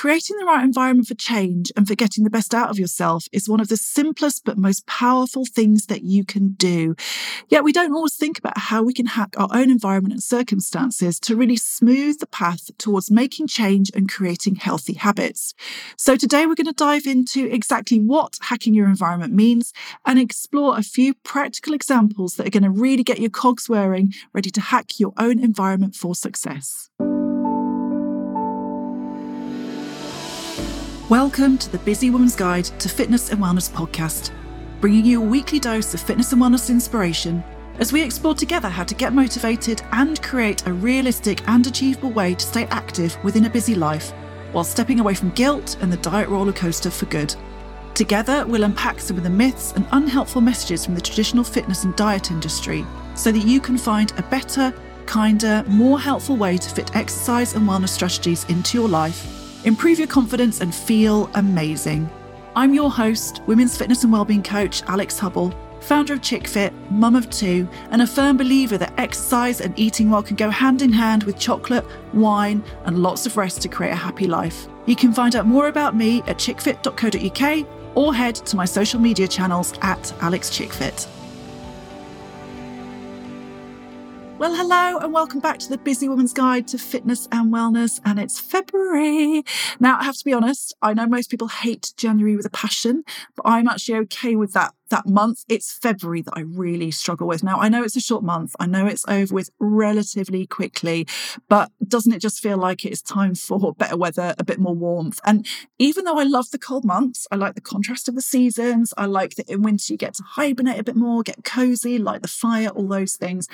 Creating the right environment for change and for getting the best out of yourself is one of the simplest but most powerful things that you can do. Yet we don't always think about how we can hack our own environment and circumstances to really smooth the path towards making change and creating healthy habits. So today we're going to dive into exactly what hacking your environment means and explore a few practical examples that are going to really get your cogs whirring, ready to hack your own environment for success. Welcome to the Busy Woman's Guide to Fitness and Wellness podcast, bringing you a weekly dose of fitness and wellness inspiration as we explore together how to get motivated and create a realistic and achievable way to stay active within a busy life while stepping away from guilt and the diet roller coaster for good. Together, we'll unpack some of the myths and unhelpful messages from the traditional fitness and diet industry so that you can find a better, kinder, more helpful way to fit exercise and wellness strategies into your life improve your confidence, and feel amazing. I'm your host, women's fitness and wellbeing coach Alix Hubble, founder of ChickFit, mum of two, and a firm believer that exercise and eating well can go hand in hand with chocolate, wine, and lots of rest to create a happy life. You can find out more about me at chickfit.co.uk or head to my social media channels at AlixChickFit. Well, hello and welcome back to the Busy Woman's Guide to Fitness and Wellness. And it's February. Now, I have to be honest, I know most people hate January with a passion, but I'm actually okay with that that month. It's February that I really struggle with. Now, I know it's a short month. I know it's over with relatively quickly, but doesn't it just feel like it is time for better weather, a bit more warmth? And even though I love the cold months, I like the contrast of the seasons. I like that in winter you get to hibernate a bit more, get cozy, light the fire, all those things.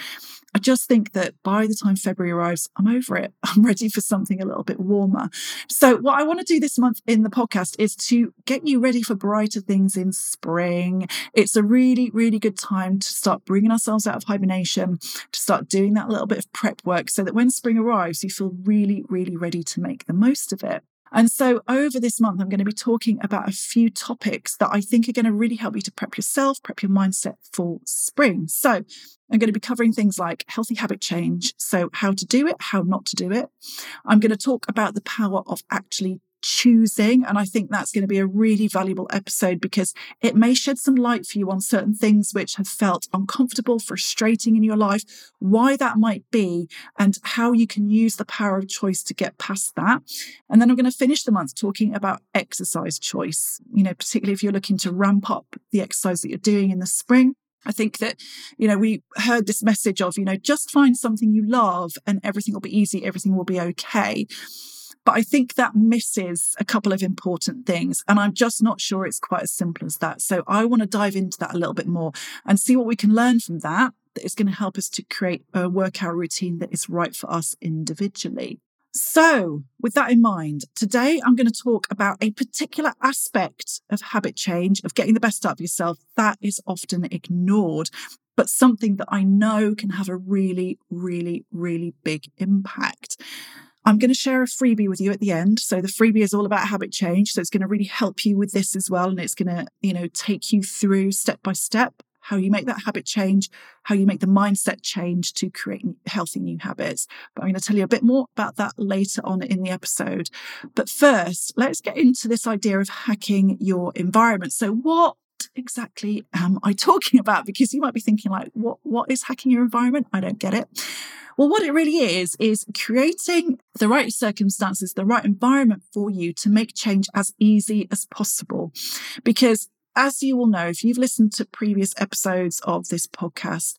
I just think that by the time February arrives, I'm over it. I'm ready for something a little bit warmer. So, what I want to do this month in the podcast is to get you ready for brighter things in spring. It's a really, really good time to start bringing ourselves out of hibernation, to start doing that little bit of prep work so that when spring arrives, you feel really, really ready to make the most of it. And so, over this month, I'm going to be talking about a few topics that I think are going to really help you to prep yourself, prep your mindset for spring. So, I'm going to be covering things like healthy habit change. So, how to do it, how not to do it. I'm going to talk about the power of actually choosing. And I think that's going to be a really valuable episode because it may shed some light for you on certain things which have felt uncomfortable, frustrating in your life, why that might be, and how you can use the power of choice to get past that. And then I'm going to finish the month talking about exercise choice, you know, particularly if you're looking to ramp up the exercise that you're doing in the spring. I think that, you know, we heard this message of, you know, just find something you love and everything will be easy, everything will be okay. But I think that misses a couple of important things. And I'm just not sure it's quite as simple as that. So I want to dive into that a little bit more and see what we can learn from that that is going to help us to create a workout routine that is right for us individually. So, with that in mind, today I'm going to talk about a particular aspect of habit change, of getting the best out of yourself that is often ignored, but something that I know can have a really, really, really big impact. I'm going to share a freebie with you at the end. So the freebie is all about habit change. So it's going to really help you with this as well. And it's going to, you know, take you through step by step how you make that habit change, how you make the mindset change to create healthy new habits. But I'm going to tell you a bit more about that later on in the episode. But first, let's get into this idea of hacking your environment. So what exactly am I talking about? Because you might be thinking like, what, what is hacking your environment? I don't get it. Well, what it really is, is creating the right circumstances, the right environment for you to make change as easy as possible. Because as you will know, if you've listened to previous episodes of this podcast,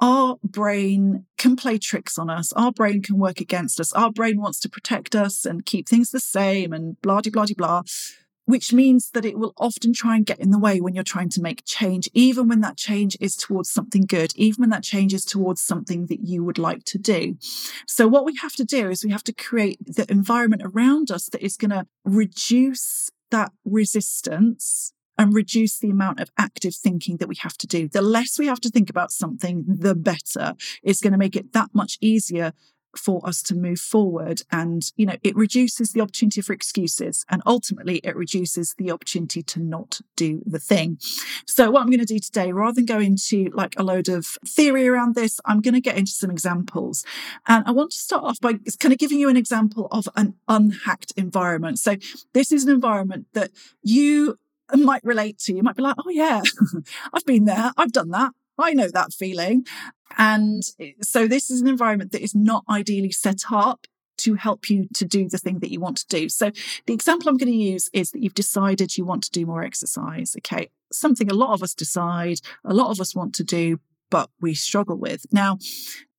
our brain can play tricks on us. Our brain can work against us. Our brain wants to protect us and keep things the same and blah, blah, blah, blah which means that it will often try and get in the way when you're trying to make change, even when that change is towards something good, even when that change is towards something that you would like to do. So, what we have to do is we have to create the environment around us that is going to reduce that resistance and reduce the amount of active thinking that we have to do. The less we have to think about something, the better. It's going to make it that much easier for us to move forward. And, you know, it reduces the opportunity for excuses and ultimately it reduces the opportunity to not do the thing. So what I'm going to do today, rather than go into like a load of theory around this, I'm going to get into some examples. And I want to start off by kind of giving you an example of an unhacked environment. So this is an environment that you might relate to. You might be like, oh yeah, I've been there. I've done that. I know that feeling. And so this is an environment that is not ideally set up to help you to do the thing that you want to do. So the example I'm going to use is that you've decided you want to do more exercise. Okay. Something a lot of us decide, a lot of us want to do, but we struggle with. Now,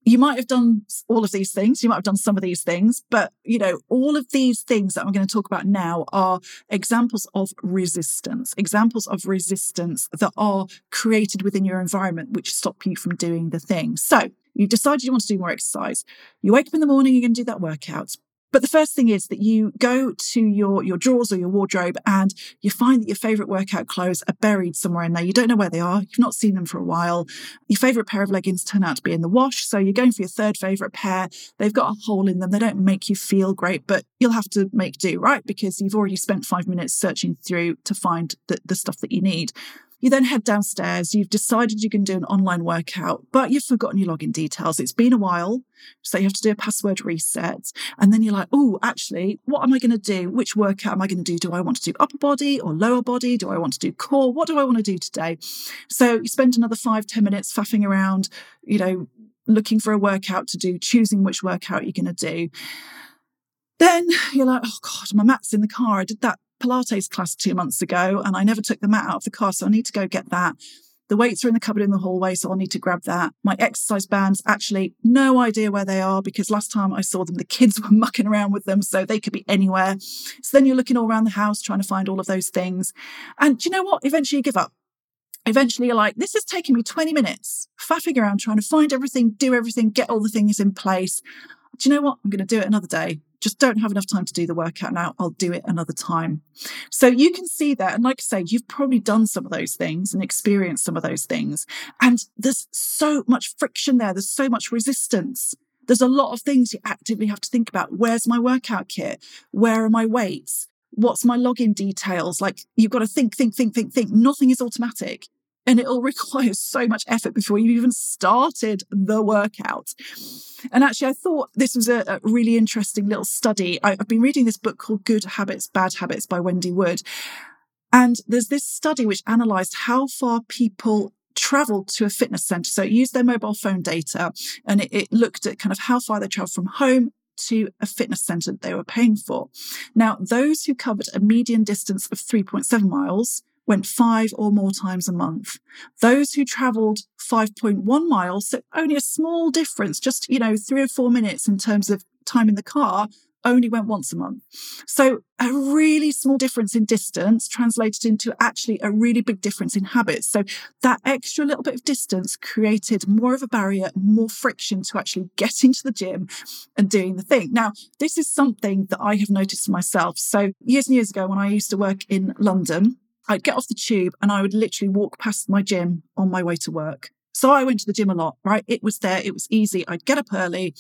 you might have done all of these things. You might have done some of these things, but you know, all of these things that I'm going to talk about now are examples of resistance, examples of resistance that are created within your environment, which stop you from doing the thing. So you've decided you want to do more exercise. You wake up in the morning, you're going to do that workout. But the first thing is that you go to your, your drawers or your wardrobe and you find that your favorite workout clothes are buried somewhere in there. You don't know where they are. You've not seen them for a while. Your favorite pair of leggings turn out to be in the wash. So you're going for your third favorite pair. They've got a hole in them. They don't make you feel great, but you'll have to make do, right? Because you've already spent five minutes searching through to find the, the stuff that you need. You then head downstairs. You've decided you can do an online workout, but you've forgotten your login details. It's been a while. So you have to do a password reset. And then you're like, oh, actually, what am I going to do? Which workout am I going to do? Do I want to do upper body or lower body? Do I want to do core? What do I want to do today? So you spend another five, ten minutes faffing around, you know, looking for a workout to do, choosing which workout you're going to do. Then you're like, oh God, my mat's in the car. I did that Pilates class two months ago and I never took the mat out of the car. So I need to go get that. The weights are in the cupboard in the hallway, so I'll need to grab that. My exercise bands, actually, no idea where they are because last time I saw them, the kids were mucking around with them, so they could be anywhere. So then you're looking all around the house trying to find all of those things. And do you know what? Eventually you give up. Eventually you're like, this is taking me 20 minutes, faffing around trying to find everything, do everything, get all the things in place. Do you know what? I'm going to do it another day just don't have enough time to do the workout now. I'll do it another time. So you can see that. And like I say, you've probably done some of those things and experienced some of those things. And there's so much friction there. There's so much resistance. There's a lot of things you actively have to think about. Where's my workout kit? Where are my weights? What's my login details? Like you've got to think, think, think, think, think. Nothing is automatic and it'll require so much effort before you even started the workout. And actually, I thought this was a, a really interesting little study. I, I've been reading this book called Good Habits, Bad Habits by Wendy Wood. And there's this study which analyzed how far people traveled to a fitness center. So it used their mobile phone data and it, it looked at kind of how far they traveled from home to a fitness center that they were paying for. Now, those who covered a median distance of 3.7 miles went five or more times a month. Those who traveled 5.1 miles, so only a small difference, just, you know, three or four minutes in terms of time in the car, only went once a month. So a really small difference in distance translated into actually a really big difference in habits. So that extra little bit of distance created more of a barrier, more friction to actually getting to the gym and doing the thing. Now, this is something that I have noticed myself. So years and years ago, when I used to work in London, I'd get off the tube and I would literally walk past my gym on my way to work. So I went to the gym a lot, right? It was there. It was easy. I'd get up early,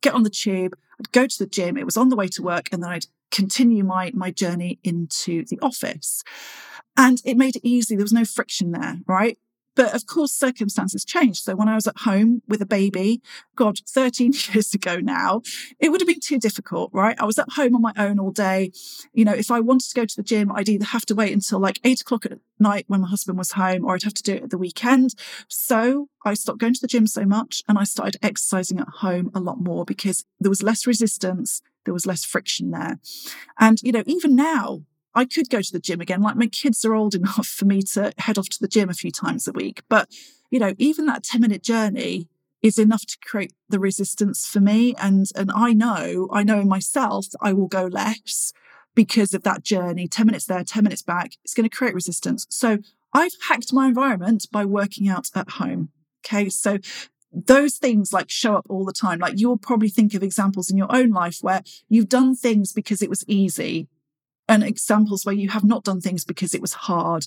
get on the tube, I'd go to the gym. It was on the way to work and then I'd continue my, my journey into the office. And it made it easy. There was no friction there, right? But of course, circumstances changed. So when I was at home with a baby, God, 13 years ago now, it would have been too difficult, right? I was at home on my own all day. You know, if I wanted to go to the gym, I'd either have to wait until like eight o'clock at night when my husband was home, or I'd have to do it at the weekend. So I stopped going to the gym so much and I started exercising at home a lot more because there was less resistance. There was less friction there. And, you know, even now, I could go to the gym again. Like my kids are old enough for me to head off to the gym a few times a week. But, you know, even that 10 minute journey is enough to create the resistance for me. And, and I know, I know in myself I will go less because of that journey 10 minutes there, 10 minutes back. It's going to create resistance. So I've hacked my environment by working out at home. Okay. So those things like show up all the time. Like you'll probably think of examples in your own life where you've done things because it was easy and examples where you have not done things because it was hard.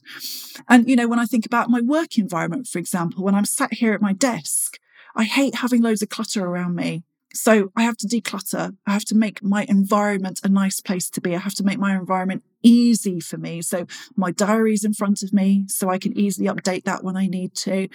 And, you know, when I think about my work environment, for example, when I'm sat here at my desk, I hate having loads of clutter around me. So I have to declutter. I have to make my environment a nice place to be. I have to make my environment easy for me. So my diary's in front of me, so I can easily update that when I need to.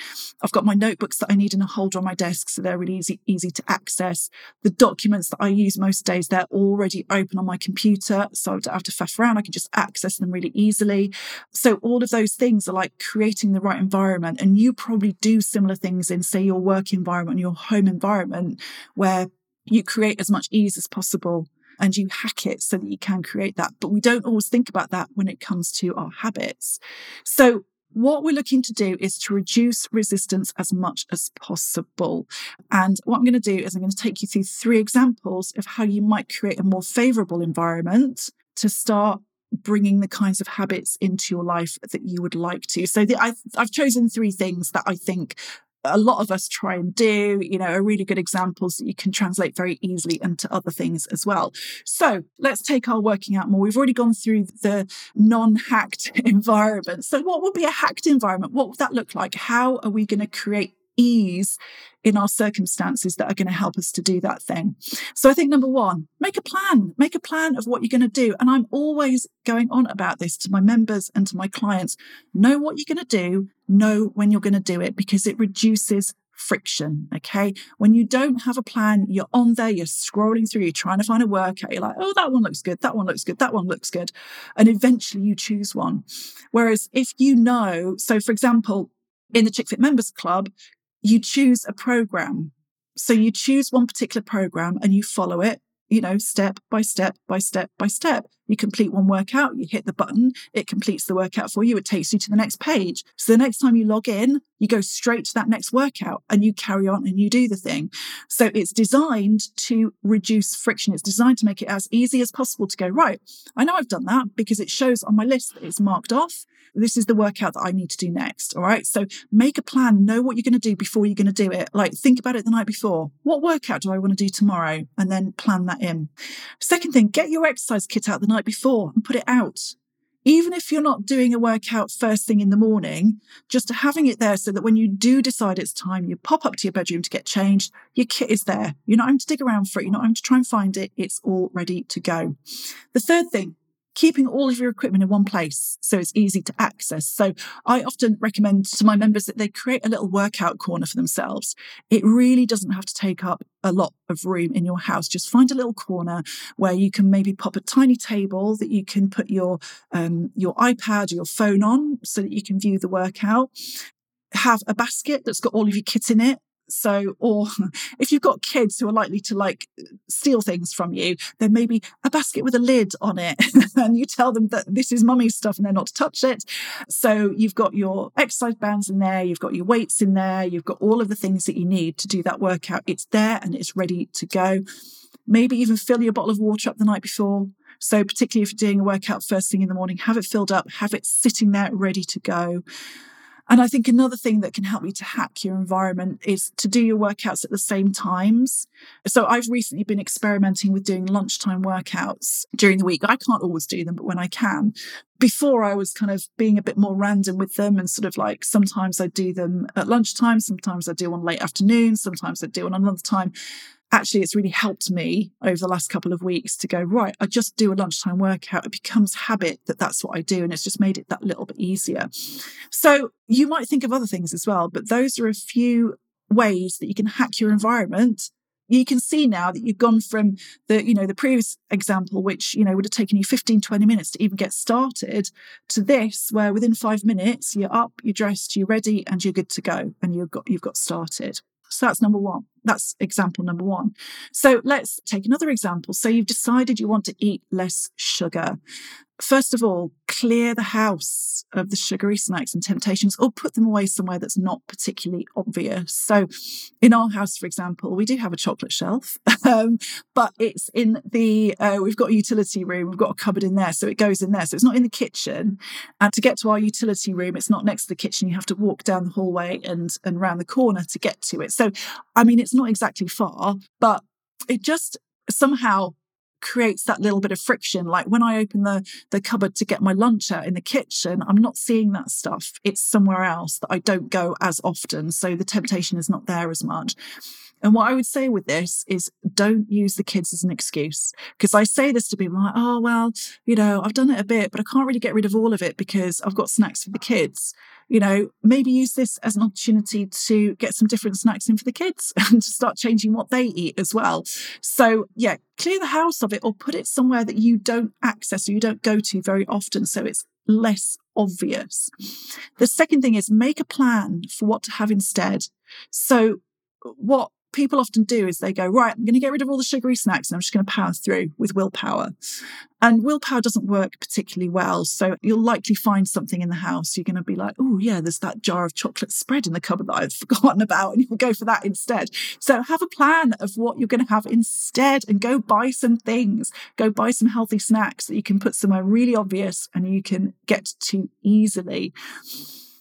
I've got my notebooks that I need in a holder on my desk, so they're really easy, easy to access. The documents that I use most days, they're already open on my computer, so I don't have to faff around. I can just access them really easily. So all of those things are like creating the right environment. And you probably do similar things in, say, your work environment, your home environment, where you create as much ease as possible and you hack it so that you can create that. But we don't always think about that when it comes to our habits. So what we're looking to do is to reduce resistance as much as possible. And what I'm going to do is I'm going to take you through three examples of how you might create a more favorable environment to start bringing the kinds of habits into your life that you would like to. So the, I've, I've chosen three things that I think a lot of us try and do, you know, are really good examples that you can translate very easily into other things as well. So let's take our working out more. We've already gone through the non hacked environment. So, what would be a hacked environment? What would that look like? How are we going to create ease in our circumstances that are going to help us to do that thing. So I think number one, make a plan, make a plan of what you're going to do. And I'm always going on about this to my members and to my clients. Know what you're going to do, know when you're going to do it because it reduces friction. Okay. When you don't have a plan, you're on there, you're scrolling through, you're trying to find a workout. You're like, oh, that one looks good. That one looks good. That one looks good. And eventually you choose one. Whereas if you know, so for example, in the Chick Fit Members Club, you choose a program. So you choose one particular program and you follow it, you know, step by step by step by step. You complete one workout, you hit the button, it completes the workout for you, it takes you to the next page. So the next time you log in, you go straight to that next workout and you carry on and you do the thing. So it's designed to reduce friction. It's designed to make it as easy as possible to go, right, I know I've done that because it shows on my list that it's marked off this is the workout that I need to do next. All right. So make a plan, know what you're going to do before you're going to do it. Like think about it the night before. What workout do I want to do tomorrow? And then plan that in. Second thing, get your exercise kit out the night before and put it out. Even if you're not doing a workout first thing in the morning, just having it there so that when you do decide it's time, you pop up to your bedroom to get changed, your kit is there. You're not having to dig around for it. You're not having to try and find it. It's all ready to go. The third thing, keeping all of your equipment in one place so it's easy to access. So I often recommend to my members that they create a little workout corner for themselves. It really doesn't have to take up a lot of room in your house. Just find a little corner where you can maybe pop a tiny table that you can put your um, your iPad or your phone on so that you can view the workout have a basket that's got all of your kit in it so, or if you've got kids who are likely to like steal things from you, then maybe a basket with a lid on it and you tell them that this is mummy's stuff and they're not to touch it. So you've got your exercise bands in there, you've got your weights in there, you've got all of the things that you need to do that workout. It's there and it's ready to go. Maybe even fill your bottle of water up the night before. So particularly if you're doing a workout first thing in the morning, have it filled up, have it sitting there ready to go. And I think another thing that can help you to hack your environment is to do your workouts at the same times. So I've recently been experimenting with doing lunchtime workouts during the week. I can't always do them, but when I can. Before I was kind of being a bit more random with them and sort of like sometimes I do them at lunchtime, sometimes I do one late afternoon, sometimes I do one another time. Actually it's really helped me over the last couple of weeks to go right i just do a lunchtime workout. It becomes habit that that's what i do and it's just made it that little bit easier. So you might think of other things as well but those are a few ways that you can hack your environment you can see now that you've gone from the you know the previous example which you know would have taken you 15 20 minutes to even get started to this where within 5 minutes you're up you're dressed you're ready and you're good to go and you've got you've got started so that's number one. That's example number one. So let's take another example. So you've decided you want to eat less sugar. First of all, clear the house of the sugary snacks and temptations or put them away somewhere that's not particularly obvious. So, in our house, for example, we do have a chocolate shelf, um, but it's in the, uh, we've got a utility room, we've got a cupboard in there. So it goes in there. So it's not in the kitchen. And to get to our utility room, it's not next to the kitchen. You have to walk down the hallway and, and round the corner to get to it. So, I mean, it's not exactly far, but it just somehow creates that little bit of friction. Like when I open the, the cupboard to get my lunch out in the kitchen, I'm not seeing that stuff. It's somewhere else that I don't go as often. So the temptation is not there as much. And what I would say with this is don't use the kids as an excuse. Because I say this to people like, oh, well, you know, I've done it a bit, but I can't really get rid of all of it because I've got snacks for the kids. You know, maybe use this as an opportunity to get some different snacks in for the kids and to start changing what they eat as well. So, yeah, clear the house of it or put it somewhere that you don't access or you don't go to very often. So it's less obvious. The second thing is make a plan for what to have instead. So, what people often do is they go, right, I'm going to get rid of all the sugary snacks and I'm just going to power through with willpower. And willpower doesn't work particularly well. So you'll likely find something in the house. You're going to be like, oh, yeah, there's that jar of chocolate spread in the cupboard that I've forgotten about. And you'll go for that instead. So have a plan of what you're going to have instead and go buy some things. Go buy some healthy snacks that you can put somewhere really obvious and you can get to easily.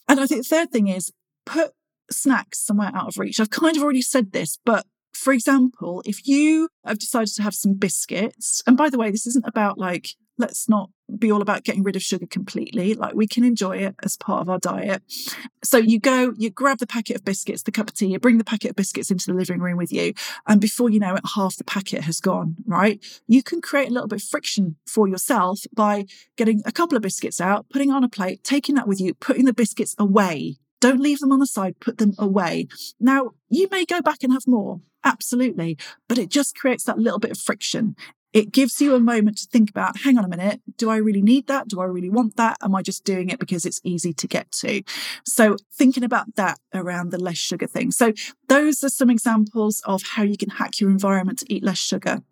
And I think the third thing is put snacks somewhere out of reach. I've kind of already said this, but for example, if you have decided to have some biscuits, and by the way, this isn't about like, let's not be all about getting rid of sugar completely. Like we can enjoy it as part of our diet. So you go, you grab the packet of biscuits, the cup of tea, you bring the packet of biscuits into the living room with you. And before you know it, half the packet has gone, right? You can create a little bit of friction for yourself by getting a couple of biscuits out, putting on a plate, taking that with you, putting the biscuits away don't leave them on the side, put them away. Now, you may go back and have more, absolutely, but it just creates that little bit of friction. It gives you a moment to think about, hang on a minute, do I really need that? Do I really want that? Am I just doing it because it's easy to get to? So thinking about that around the less sugar thing. So those are some examples of how you can hack your environment to eat less sugar.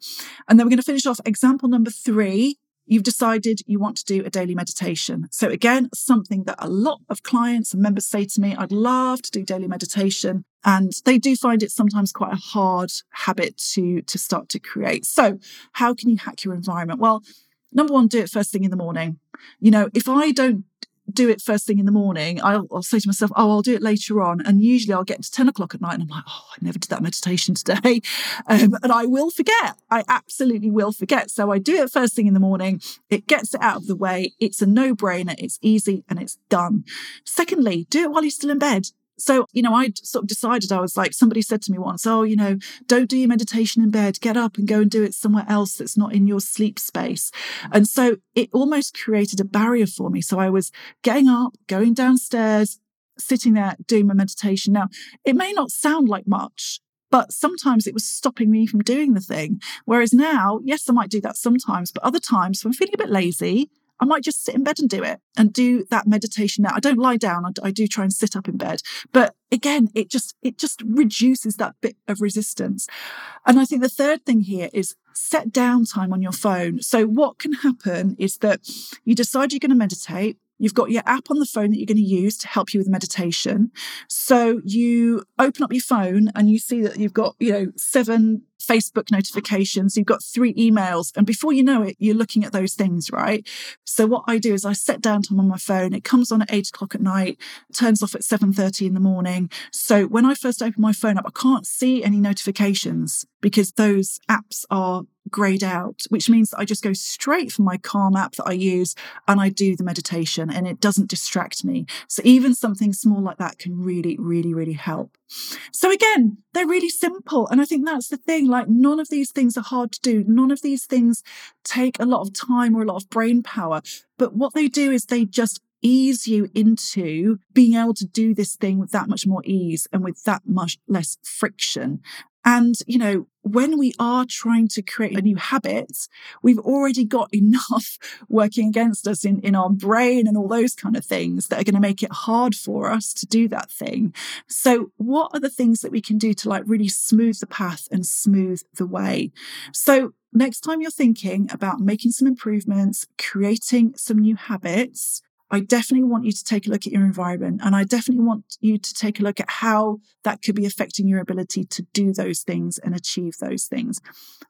And then we're going to finish off example number three you've decided you want to do a daily meditation. So, again, something that a lot of clients and members say to me, I'd love to do daily meditation. And they do find it sometimes quite a hard habit to, to start to create. So, how can you hack your environment? Well, number one, do it first thing in the morning. You know, if I don't do it first thing in the morning, I'll, I'll, say to myself, oh, I'll do it later on. And usually I'll get to 10 o'clock at night and I'm like, oh, I never did that meditation today. Um, and I will forget. I absolutely will forget. So I do it first thing in the morning. It gets it out of the way. It's a no brainer. It's easy and it's done. Secondly, do it while you're still in bed. So, you know, I sort of decided I was like, somebody said to me once, oh, you know, don't do your meditation in bed, get up and go and do it somewhere else that's not in your sleep space. Mm. And so it almost created a barrier for me. So I was getting up, going downstairs, sitting there doing my meditation. Now, it may not sound like much, but sometimes it was stopping me from doing the thing. Whereas now, yes, I might do that sometimes, but other times when I'm feeling a bit lazy, I might just sit in bed and do it and do that meditation now. I don't lie down. I, I, do try and sit up in bed, but again, it just, it just reduces that bit of resistance. And I think the third thing here is set downtime on your phone. So what can happen is that you decide you're going to meditate. You've got your app on the phone that you're going to use to help you with meditation. So you open up your phone and you see that you've got, you know, seven Facebook notifications, you've got three emails, and before you know it, you're looking at those things, right? So what I do is I set downtime on my phone. It comes on at eight o'clock at night, turns off at 7.30 in the morning. So when I first open my phone up, I can't see any notifications because those apps are grayed out, which means that I just go straight from my Calm app that I use and I do the meditation and it doesn't distract me. So even something small like that can really, really, really help. So again, they're really simple. And I think that's the thing. Like none of these things are hard to do. None of these things take a lot of time or a lot of brain power. But what they do is they just ease you into being able to do this thing with that much more ease and with that much less friction. And, you know, when we are trying to create a new habit, we've already got enough working against us in, in our brain and all those kind of things that are going to make it hard for us to do that thing. So what are the things that we can do to like really smooth the path and smooth the way? So next time you're thinking about making some improvements, creating some new habits, I definitely want you to take a look at your environment and I definitely want you to take a look at how that could be affecting your ability to do those things and achieve those things.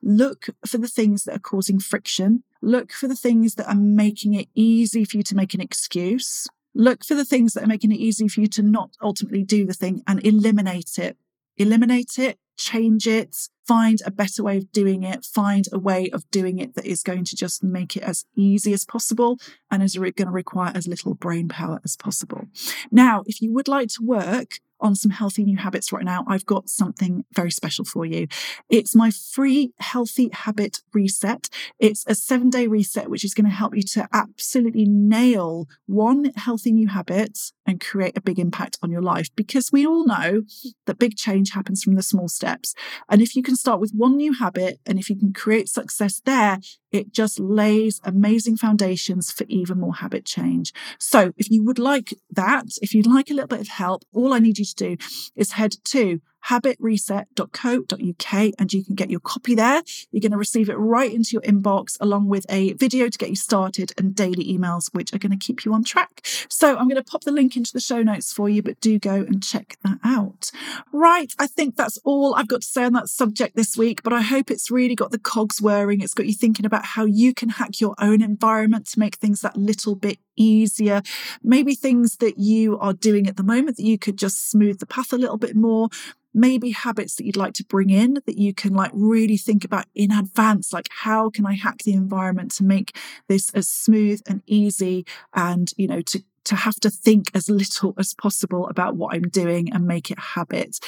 Look for the things that are causing friction. Look for the things that are making it easy for you to make an excuse. Look for the things that are making it easy for you to not ultimately do the thing and eliminate it. Eliminate it, change it, find a better way of doing it, find a way of doing it that is going to just make it as easy as possible and is going to require as little brain power as possible. Now, if you would like to work on some healthy new habits right now, I've got something very special for you. It's my free healthy habit reset. It's a seven day reset, which is going to help you to absolutely nail one healthy new habit and create a big impact on your life because we all know that big change happens from the small steps. And if you can start with one new habit and if you can create success there, it just lays amazing foundations for even more habit change. So if you would like that, if you'd like a little bit of help, all I need you to do is head to habitreset.co.uk and you can get your copy there. You're going to receive it right into your inbox along with a video to get you started and daily emails, which are going to keep you on track. So I'm going to pop the link into the show notes for you, but do go and check that out. Right. I think that's all I've got to say on that subject this week, but I hope it's really got the cogs whirring. It's got you thinking about how you can hack your own environment to make things that little bit easier. Maybe things that you are doing at the moment that you could just smooth the path a little bit more maybe habits that you'd like to bring in that you can like really think about in advance like how can i hack the environment to make this as smooth and easy and you know to to have to think as little as possible about what I'm doing and make it a habit.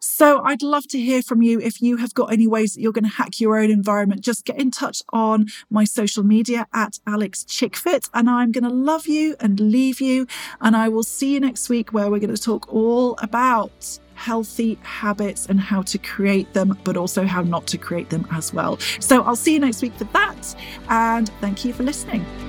So I'd love to hear from you. If you have got any ways that you're going to hack your own environment, just get in touch on my social media at Alix Chickfit. And I'm going to love you and leave you. And I will see you next week where we're going to talk all about healthy habits and how to create them, but also how not to create them as well. So I'll see you next week for that. And thank you for listening.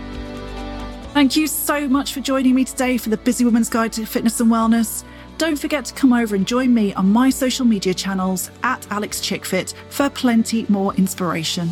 Thank you so much for joining me today for the Busy Woman's Guide to Fitness and Wellness. Don't forget to come over and join me on my social media channels at Alix Chickfit for plenty more inspiration.